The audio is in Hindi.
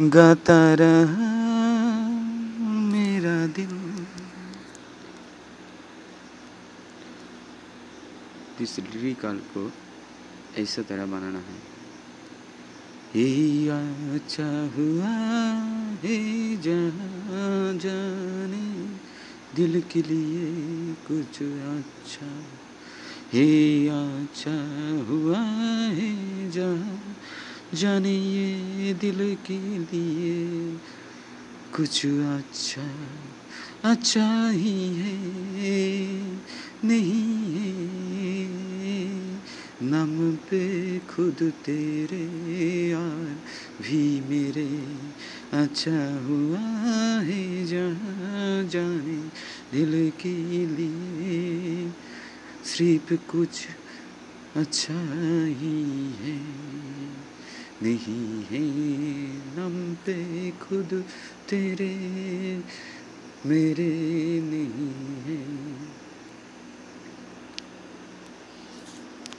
गाता रहा मेरा दिल। इस लिरिकल को ऐसा तरह बनाना है। ये अच्छा हुआ, हे जाने, दिल के लिए कुछ अच्छा। हे अच्छा हुआ है जाने ये दिल के लिए। कुछ अच्छा अच्छा ही है, नहीं है। नम पे खुद तेरे यार भी मेरे। अच्छा हुआ है जहाँ जाने दिल के लिए। सिर्फ़ कुछ अच्छा ही है। नहीं है नम पे खुद तेरे मेरे नहीं।